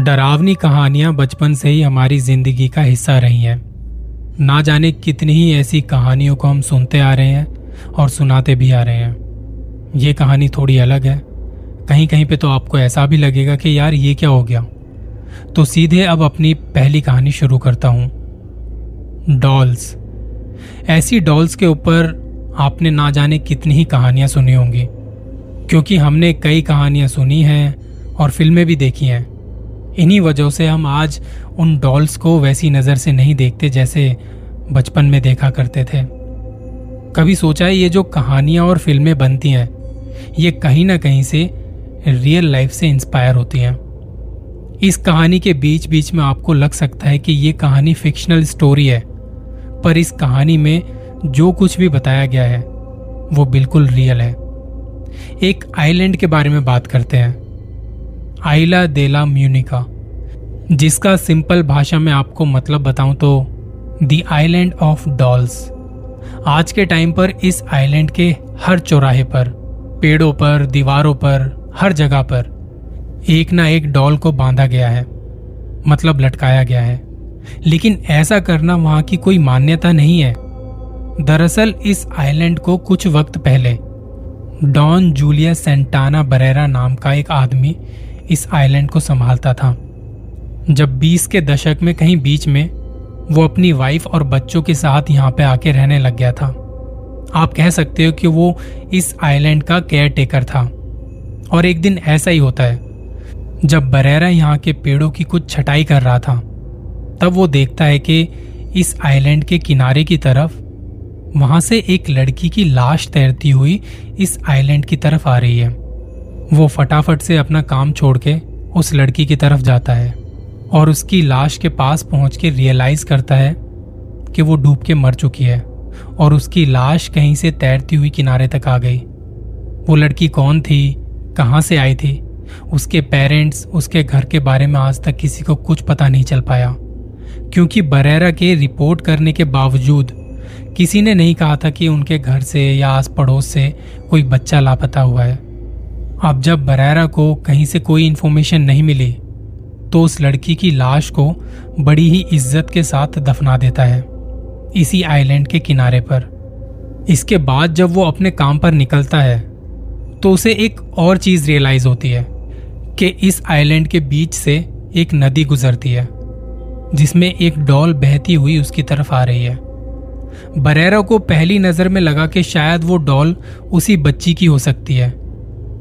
डरावनी कहानियाँ बचपन से ही हमारी ज़िंदगी का हिस्सा रही हैं। ना जाने कितनी ही ऐसी कहानियों को हम सुनते आ रहे हैं और सुनाते भी आ रहे हैं। ये कहानी थोड़ी अलग है। कहीं कहीं पे तो आपको ऐसा भी लगेगा कि यार ये क्या हो गया। तो सीधे अब अपनी पहली कहानी शुरू करता हूँ। डॉल्स। ऐसी डॉल्स के ऊपर आपने ना जाने कितनी ही कहानियाँ सुनी होंगी, क्योंकि हमने कई कहानियाँ सुनी हैं और फ़िल्में भी देखी हैं। इन्हीं वजहों से हम आज उन डॉल्स को वैसी नज़र से नहीं देखते जैसे बचपन में देखा करते थे। कभी सोचा है ये जो कहानियाँ और फ़िल्में बनती हैं, ये कहीं ना कहीं से रियल लाइफ से इंस्पायर होती हैं। इस कहानी के बीच बीच में आपको लग सकता है कि ये कहानी फिक्शनल स्टोरी है, पर इस कहानी में जो कुछ भी बताया गया है, वो बिल्कुल रियल है। एक आइलैंड के बारे में बात करते हैं। आइला देला म्यूनिका, जिसका सिंपल भाषा में आपको मतलब बताऊँ तो द आइलैंड ऑफ़ डॉल्स. आज के टाइम पर इस आइलैंड के हर चौराहे पर, पेड़ों पर, दीवारों पर, हर जगह पर, एक ना एक डॉल को बांधा गया है मतलब लटकाया गया है। लेकिन ऐसा करना वहाँ की कोई मान्यता नहीं है। दरअसल इस आइलैंड को कुछ वक्त पहले, डॉन जूलिया सेंटाना बरेरा नाम का एक आदमी इस आइलैंड को संभालता था। जब 20 के दशक में कहीं बीच में, वो अपनी वाइफ और बच्चों के साथ यहाँ पे आके रहने लग गया था। आप कह सकते हो कि वो इस आइलैंड का केयर टेकर था। और एक दिन ऐसा ही होता है, जब बरेरा यहाँ के पेड़ों की कुछ छटाई कर रहा था, तब वो देखता है कि इस आइलैंड के किनारे की तरफ़, वहाँ से एक लड़की की लाश तैरती हुई इस आइलैंड की तरफ़ आ रही है। वो फटाफट से अपना काम छोड़ के उस लड़की की तरफ़ जाता है और उसकी लाश के पास पहुँच के रियलाइज़ करता है कि वो डूब के मर चुकी है और उसकी लाश कहीं से तैरती हुई किनारे तक आ गई। वो लड़की कौन थी, कहाँ से आई थी, उसके पेरेंट्स उसके घर के बारे में आज तक किसी को कुछ पता नहीं चल पाया। क्योंकि बरेरा के रिपोर्ट करने के बावजूद किसी ने नहीं कहा था कि उनके घर से या आस पड़ोस से कोई बच्चा लापता हुआ है। अब जब बरेरा को कहीं से कोई इन्फॉर्मेशन नहीं मिली तो उस लड़की की लाश को बड़ी ही इज़्ज़त के साथ दफना देता है, इसी आइलैंड के किनारे पर। इसके बाद जब वो अपने काम पर निकलता है तो उसे एक और चीज़ रियलाइज़ होती है, कि इस आइलैंड के बीच से एक नदी गुजरती है, जिसमें एक डॉल बहती हुई उसकी तरफ़ आ रही है। बरेरा को पहली नज़र में लगा कि शायद वो डॉल उसी बच्ची की हो सकती है।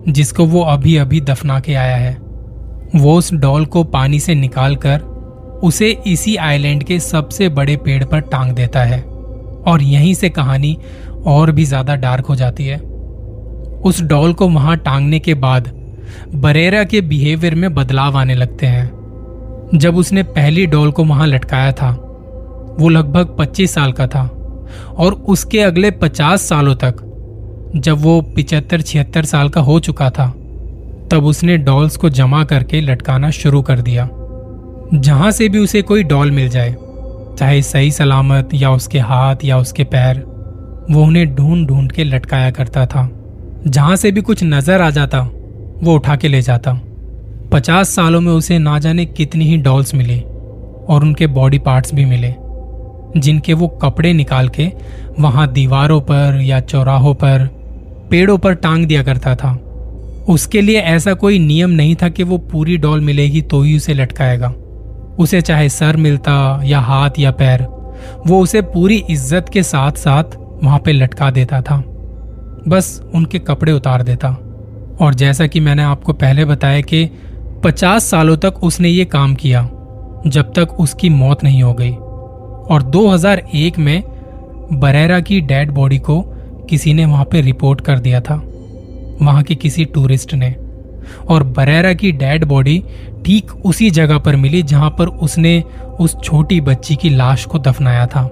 जिसको वो अभी अभी दफना के आया है। वो उस डॉल को पानी से निकालकर उसे इसी आइलैंड के सबसे बड़े पेड़ पर टांग देता है और यहीं से कहानी और भी ज़्यादा डार्क हो जाती है। उस डॉल को वहाँ टांगने के बाद बरेरा के बिहेवियर में बदलाव आने लगते हैं। जब उसने पहली डॉल को वहाँ लटकाया था, वो लगभग 25 साल का था और उसके अगले 50 सालों तक जब वो पिचहत्तर, छिहत्तर साल का हो चुका था, तब उसने डॉल्स को जमा करके लटकाना शुरू कर दिया। जहाँ से भी उसे कोई डॉल मिल जाए, चाहे सही सलामत या उसके हाथ या उसके पैर, वो उन्हें ढूंढ ढूंढ के लटकाया करता था। जहाँ से भी कुछ नज़र आ जाता, वो उठा के ले जाता। पचास सालों में उसे ना जाने कितनी ही डॉल्स मिली, और उनके बॉडी पार्ट्स भी मिले, जिनके वो कपड़े निकाल के वहाँ दीवारों पर या चौराहों पर पेड़ों पर टांग दिया करता था। उसके लिए ऐसा कोई नियम नहीं था कि वो पूरी डॉल मिलेगी तो ही उसे लटकाएगा। उसे चाहे सर मिलता या हाथ या पैर, वो उसे पूरी इज़्ज़त के साथ साथ वहाँ पे लटका देता था। बस उनके कपड़े उतार देता। और जैसा कि मैंने आपको पहले बताया कि पचास सालों तक उसने ये काम किया, जब तक उसकी मौत नहीं हो गई। और 2001 में बरेरा की डेड बॉडी को किसी ने वहाँ पे रिपोर्ट कर दिया था। वहाँ के किसी टूरिस्ट ने। और बरेरा की डेड बॉडी ठीक उसी जगह पर मिली जहाँ पर उसने उस छोटी बच्ची की लाश को दफनाया था।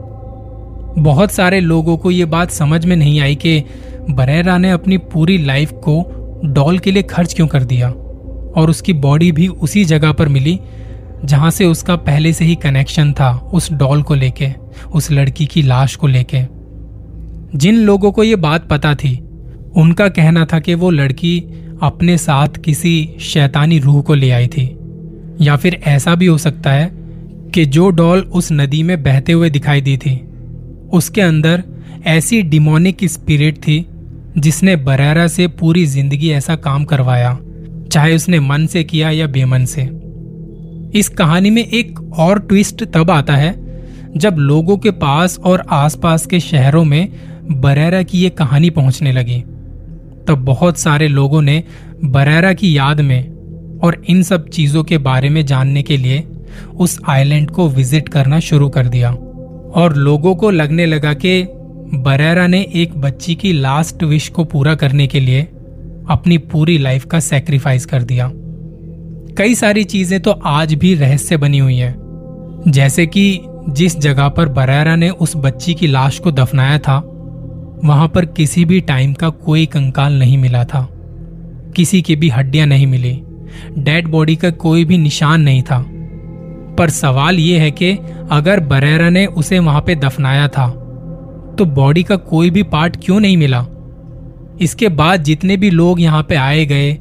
बहुत सारे लोगों को यह बात समझ में नहीं आई कि बरेरा ने अपनी पूरी लाइफ को डॉल के लिए खर्च क्यों कर दिया। और उसकी बॉडी भी उसी जगह पर मिली जहाँ से उसका पहले से ही कनेक्शन था उस डॉल को लेके, उस लड़की की लाश को लेके। जिन लोगों को ये बात पता थी, उनका कहना था कि वो लड़की अपने साथ किसी शैतानी रूह को ले आई थी। या फिर ऐसा भी हो सकता है कि जो डॉल उस नदी में बहते हुए दिखाई दी थी, उसके अंदर ऐसी डिमोनिक स्पिरिट थी जिसने बरेरा से पूरी ज़िंदगी ऐसा काम करवाया, चाहे उसने मन से किया या बेमन से। इस कहानी में एक और ट्विस्ट तब आता है जब लोगों के पास और आसपास के शहरों में बरेरा की ये कहानी पहुँचने लगी। तब बहुत सारे लोगों ने बरेरा की याद में और इन सब चीज़ों के बारे में जानने के लिए उस आइलैंड को विज़िट करना शुरू कर दिया। और लोगों को लगने लगा कि बरेरा ने एक बच्ची की लास्ट विश को पूरा करने के लिए अपनी पूरी लाइफ का सेक्रीफाइस कर दिया। कई सारी चीज़ें तो आज भी रहस्य बनी हुई है। जैसे कि जिस जगह पर बरेरा ने उस बच्ची की लाश को दफनाया था वहाँ पर किसी भी टाइम का कोई कंकाल नहीं मिला था। किसी की भी हड्डियाँ नहीं मिली। डेड बॉडी का कोई भी निशान नहीं था। पर सवाल यह है कि अगर बरेरा ने उसे वहाँ पे दफनाया था तो बॉडी का कोई भी पार्ट क्यों नहीं मिला? इसके बाद जितने भी लोग यहाँ पे आए गए,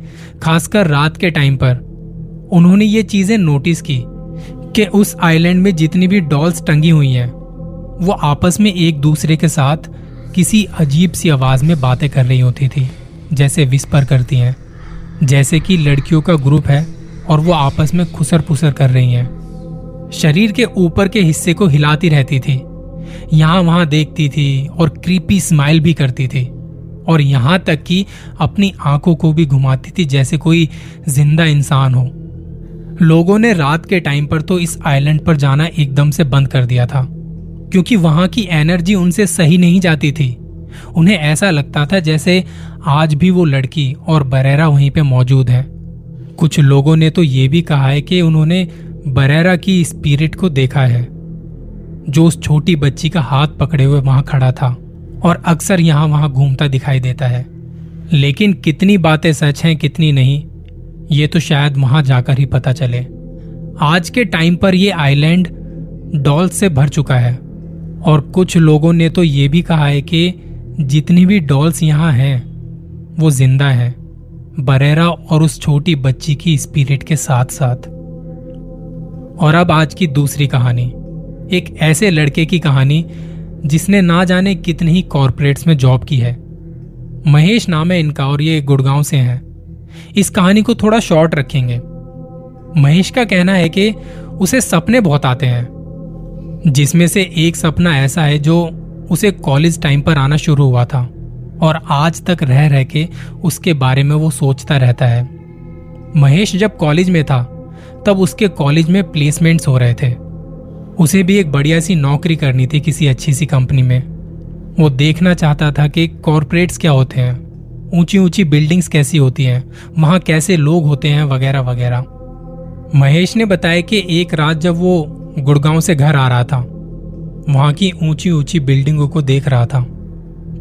खासकर रात के टाइम पर, उन्होंने ये चीज़ें नोटिस की कि उस आइलैंड में जितनी भी डॉल्स टंगी हुई हैं, वो आपस में एक दूसरे के साथ किसी अजीब सी आवाज़ में बातें कर रही होती थी, जैसे विस्पर करती हैं, जैसे कि लड़कियों का ग्रुप है और वो आपस में खुसर पुसर कर रही हैं। शरीर के ऊपर के हिस्से को हिलाती रहती थी, यहाँ वहाँ देखती थी और क्रीपी स्माइल भी करती थी, और यहाँ तक कि अपनी आँखों को भी घुमाती थी जैसे कोई ज़िंदा इंसान हो। लोगों ने रात के टाइम पर तो इस आइलैंड पर जाना एकदम से बंद कर दिया था। क्योंकि वहाँ की एनर्जी उनसे सही नहीं जाती थी। उन्हें ऐसा लगता था जैसे आज भी वो लड़की और बरेरा वहीं पे मौजूद है। कुछ लोगों ने तो ये भी कहा है कि उन्होंने बरेरा की स्पिरिट को देखा है, जो उस छोटी बच्ची का हाथ पकड़े हुए वहाँ खड़ा था और अक्सर यहाँ वहाँ घूमता दिखाई देता है। लेकिन कितनी बातें सच हैं, कितनी नहीं, ये तो शायद वहाँ जाकर ही पता चले। आज के टाइम पर यह आइलैंड डॉल से भर चुका है। और कुछ लोगों ने तो ये भी कहा है कि जितनी भी डॉल्स यहाँ हैं, वो ज़िंदा है। बरेरा और उस छोटी बच्ची की स्पिरिट के साथ साथ और अब आज की दूसरी कहानी। एक ऐसे लड़के की कहानी, जिसने ना जाने कितने ही कॉरपोरेट्स में जॉब की है। महेश नाम है इनका और ये गुड़गांव से हैं। इस कहानी को थोड़ा शॉर्ट रखेंगे। महेश का कहना है कि उसे सपने बहुत आते हैं। जिसमें से एक सपना ऐसा है जो उसे कॉलेज टाइम पर आना शुरू हुआ था और आज तक रह रह के उसके बारे में वो सोचता रहता है। महेश जब कॉलेज में था, तब उसके कॉलेज में प्लेसमेंट्स हो रहे थे। उसे भी एक बढ़िया सी नौकरी करनी थी किसी अच्छी सी कंपनी में। वो देखना चाहता था कि कॉरपोरेट्स क्या होते हैं ऊँची ऊँची बिल्डिंग्स कैसी होती हैं, वहाँ कैसे लोग होते हैं वगैरह वगैरह महेश ने बताया कि एक रात जब वो गुड़गांव से घर आ रहा था। वहाँ की ऊँची ऊँची बिल्डिंगों को देख रहा था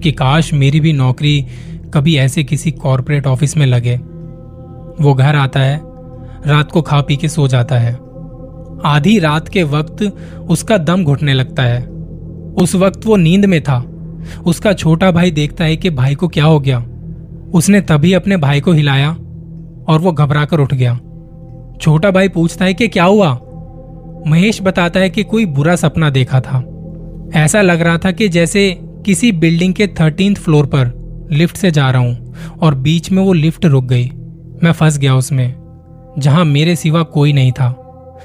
कि काश मेरी भी नौकरी कभी ऐसे किसी कॉरपोरेट ऑफ़िस में लगे। वो घर आता है, रात को खा पी के सो जाता है। आधी रात के वक्त उसका दम घुटने लगता है। उस वक्त वो नींद में था। उसका छोटा भाई देखता है कि भाई को क्या हो गया। उसने तभी अपने भाई को हिलाया और वो घबरा कर उठ गया। छोटा भाई पूछता है कि क्या हुआ? महेश बताता है कि कोई बुरा सपना देखा था। ऐसा लग रहा था कि जैसे किसी बिल्डिंग के थर्टीन फ्लोर पर लिफ्ट से जा रहा हूँ और बीच में वो लिफ्ट रुक गई। मैं फंस गया उसमें, जहाँ मेरे सिवा कोई नहीं था।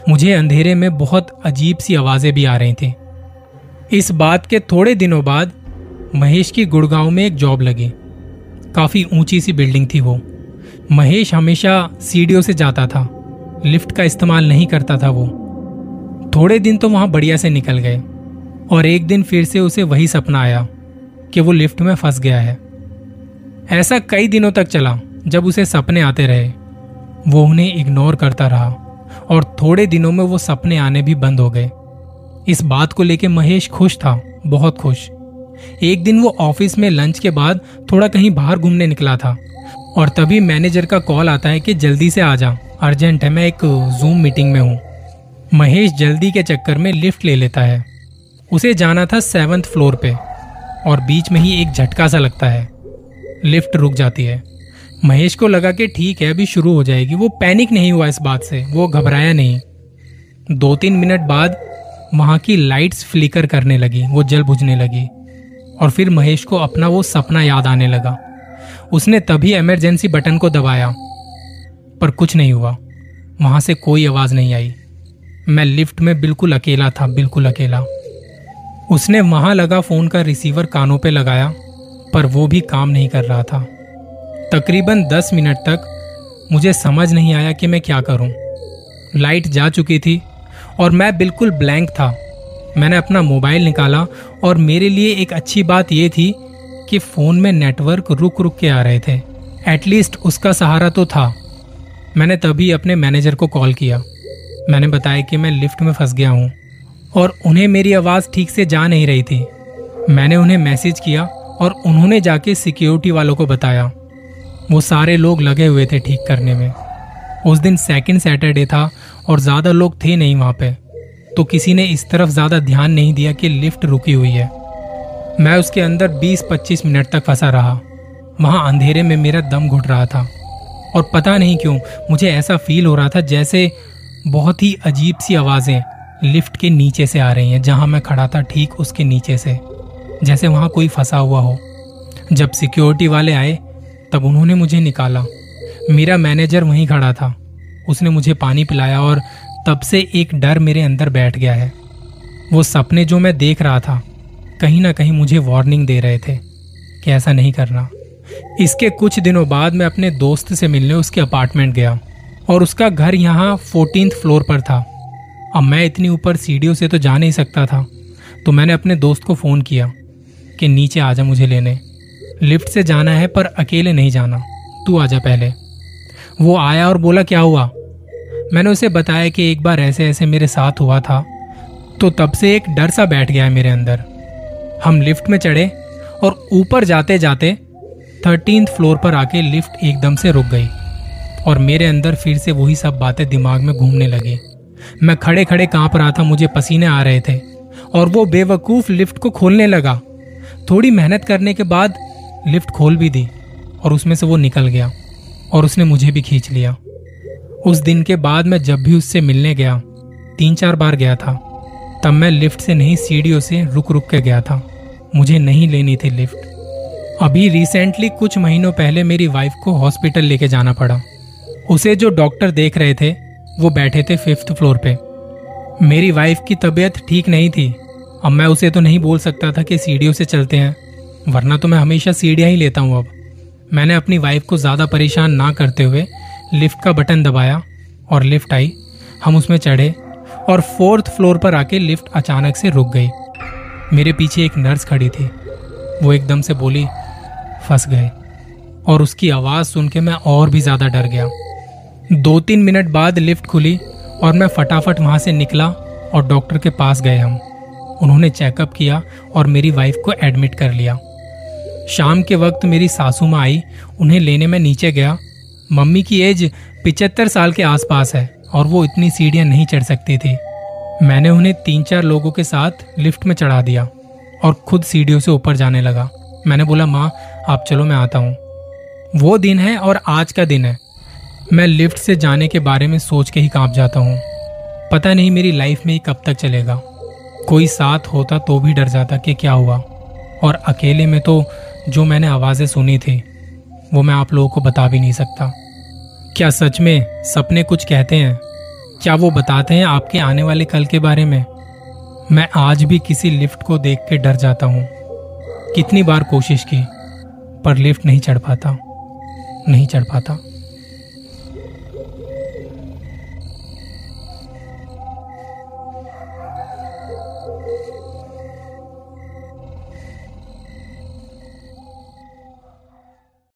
मुझे अंधेरे में बहुत अजीब सी आवाज़ें भी आ रही थी। इस बात के थोड़े दिनों बाद महेश की गुड़गांव में एक जॉब लगी। काफ़ी ऊँची सी बिल्डिंग थी वो। महेश हमेशा सीढ़ियों से जाता था। लिफ्ट का इस्तेमाल नहीं करता था वो। थोड़े दिन तो वहाँ बढ़िया से निकल गए और एक दिन फिर से उसे वही सपना आया कि वो लिफ्ट में फंस गया है। ऐसा कई दिनों तक चला जब उसे सपने आते रहे। वो उन्हें इग्नोर करता रहा और थोड़े दिनों में वो सपने आने भी बंद हो गए। इस बात को लेकर महेश खुश था, बहुत खुश। एक दिन वो ऑफ़िस में लंच के बाद थोड़ा कहीं बाहर घूमने निकला था और तभी मैनेजर का कॉल आता है कि जल्दी से आ जा, अर्जेंट है, मैं एक जूम मीटिंग में हूँ। महेश जल्दी के चक्कर में लिफ्ट ले लेता है। उसे जाना था सेवन्थ फ्लोर पे, और बीच में ही एक झटका सा लगता है। लिफ्ट रुक जाती है। महेश को लगा कि ठीक है, अभी शुरू हो जाएगी। वो पैनिक नहीं हुआ इस बात से। वो घबराया नहीं। दो तीन मिनट बाद वहाँ की लाइट्स फ्लिकर करने लगी। वो जल बुझने लगी। और फिर महेश को अपना वो सपना याद आने लगा। उसने तभी इमरजेंसी बटन को दबाया, पर कुछ नहीं हुआ। वहाँ से कोई आवाज़ नहीं आई। मैं लिफ्ट में बिल्कुल अकेला था, बिल्कुल अकेला। उसने वहाँ लगा फ़ोन का रिसीवर कानों पे लगाया, पर वो भी काम नहीं कर रहा था। तकरीबन दस मिनट तक मुझे समझ नहीं आया कि मैं क्या करूँ। लाइट जा चुकी थी और मैं बिल्कुल ब्लैंक था। मैंने अपना मोबाइल निकाला और मेरे लिए एक अच्छी बात यह थी कि फ़ोन में नेटवर्क रुक रुक के आ रहे थे। एटलीस्ट उसका सहारा तो था। मैंने तभी अपने मैनेजर को कॉल किया। मैंने बताया कि मैं लिफ्ट में फंस गया हूँ और उन्हें मेरी आवाज़ ठीक से जा नहीं रही थी। मैंने उन्हें मैसेज किया और उन्होंने जाके सिक्योरिटी वालों को बताया। वो सारे लोग लगे हुए थे ठीक करने में। उस दिन सेकंड सैटरडे था और ज़्यादा लोग थे नहीं वहाँ पे। तो किसी ने इस तरफ़ ज़्यादा ध्यान नहीं दिया कि लिफ्ट रुकी हुई है। मैं उसके अंदर 20-25 मिनट तक फंसा रहा। वहाँ अंधेरे में मेरा दम घुट रहा था। और पता नहीं क्यों, मुझे ऐसा फील हो रहा था जैसे बहुत ही अजीब सी आवाज़ें लिफ्ट के नीचे से आ रही हैं, जहाँ मैं खड़ा था ठीक उसके नीचे से, जैसे वहाँ कोई फंसा हुआ हो। जब सिक्योरिटी वाले आए, तब उन्होंने मुझे निकाला। मेरा मैनेजर वहीं खड़ा था। उसने मुझे पानी पिलाया और तब से एक डर मेरे अंदर बैठ गया है। वो सपने जो मैं देख रहा था, कहीं ना कहीं मुझे वार्निंग दे रहे थे कि ऐसा नहीं करना। इसके कुछ दिनों बाद मैं अपने दोस्त से मिलने उसके अपार्टमेंट गया। और उसका घर यहाँ फोर्टीन फ्लोर पर था। अब मैं इतनी ऊपर सीढ़ियों से तो जा नहीं सकता था तो मैंने अपने दोस्त को फ़ोन किया कि नीचे आ जा मुझे लेने। लिफ्ट से जाना है, पर अकेले नहीं जाना। तू आजा पहले। वो आया और बोला, क्या हुआ? मैंने उसे बताया कि एक बार ऐसे ऐसे मेरे साथ हुआ था तो तब से एक डर सा बैठ गया है मेरे अंदर। हम लिफ्ट में चढ़े और ऊपर जाते जाते थर्टीन फ्लोर पर आके लिफ्ट एकदम से रुक गई। और मेरे अंदर फिर से वही सब बातें दिमाग में घूमने लगी। मैं खड़े खड़े काँप रहा था, मुझे पसीने आ रहे थे, और वो बेवकूफ़ लिफ्ट को खोलने लगा। थोड़ी मेहनत करने के बाद लिफ्ट खोल भी दी, और उसमें से वो निकल गया, और उसने मुझे भी खींच लिया। उस दिन के बाद मैं जब भी उससे मिलने गया तीन चार बार गया था, तब मैं लिफ्ट से नहीं, सीढ़ियों से रुक रुक के गया था। मुझे नहीं लेनी थी लिफ्ट। अभी रिसेंटली कुछ महीनों पहले मेरी वाइफ को हॉस्पिटल लेके जाना पड़ा। उसे जो डॉक्टर देख रहे थे, वो बैठे थे फिफ्थ फ्लोर पे। मेरी वाइफ की तबीयत ठीक नहीं थी। अब मैं उसे तो नहीं बोल सकता था कि सीढ़ियों से चलते हैं, वरना तो मैं हमेशा सीढ़ियाँ ही लेता हूँ अब। मैंने अपनी वाइफ को ज़्यादा परेशान ना करते हुए लिफ्ट का बटन दबाया और लिफ्ट आई। हम उसमें चढ़े और फोर्थ फ्लोर पर आके लिफ्ट अचानक से रुक गई। मेरे पीछे एक नर्स खड़ी थी। वो एकदम से बोली, फंस गए। और उसकी आवाज़ सुन के मैं और भी ज़्यादा डर गया। दो तीन मिनट बाद लिफ्ट खुली और मैं फटाफट वहाँ से निकला और डॉक्टर के पास गए हम। उन्होंने चेकअप किया और मेरी वाइफ को एडमिट कर लिया। शाम के वक्त मेरी सासू माँ आई, उन्हें लेने में नीचे गया। मम्मी की एज पिचहत्तर साल के आसपास है और वो इतनी सीढ़ियाँ नहीं चढ़ सकती थी। मैंने उन्हें तीन चार लोगों के साथ लिफ्ट में चढ़ा दिया और खुद सीढ़ियों से ऊपर जाने लगा। मैंने बोला, माँ, आप चलो, मैं आता हूँ। वो दिन है और आज का दिन है। मैं लिफ्ट से जाने के बारे में सोच के ही काँप जाता हूँ। पता नहीं मेरी लाइफ में ही कब तक चलेगा। कोई साथ होता तो भी डर जाता कि क्या हुआ। और अकेले में तो जो मैंने आवाज़ें सुनी थी, वो मैं आप लोगों को बता भी नहीं सकता। क्या सच में सपने कुछ कहते हैं? क्या वो बताते हैं आपके आने वाले कल के बारे में? मैं आज भी किसी लिफ्ट को देख के डर जाता हूँ। कितनी बार कोशिश की, पर लिफ्ट नहीं चढ़ पाता। नहीं चढ़ पाता।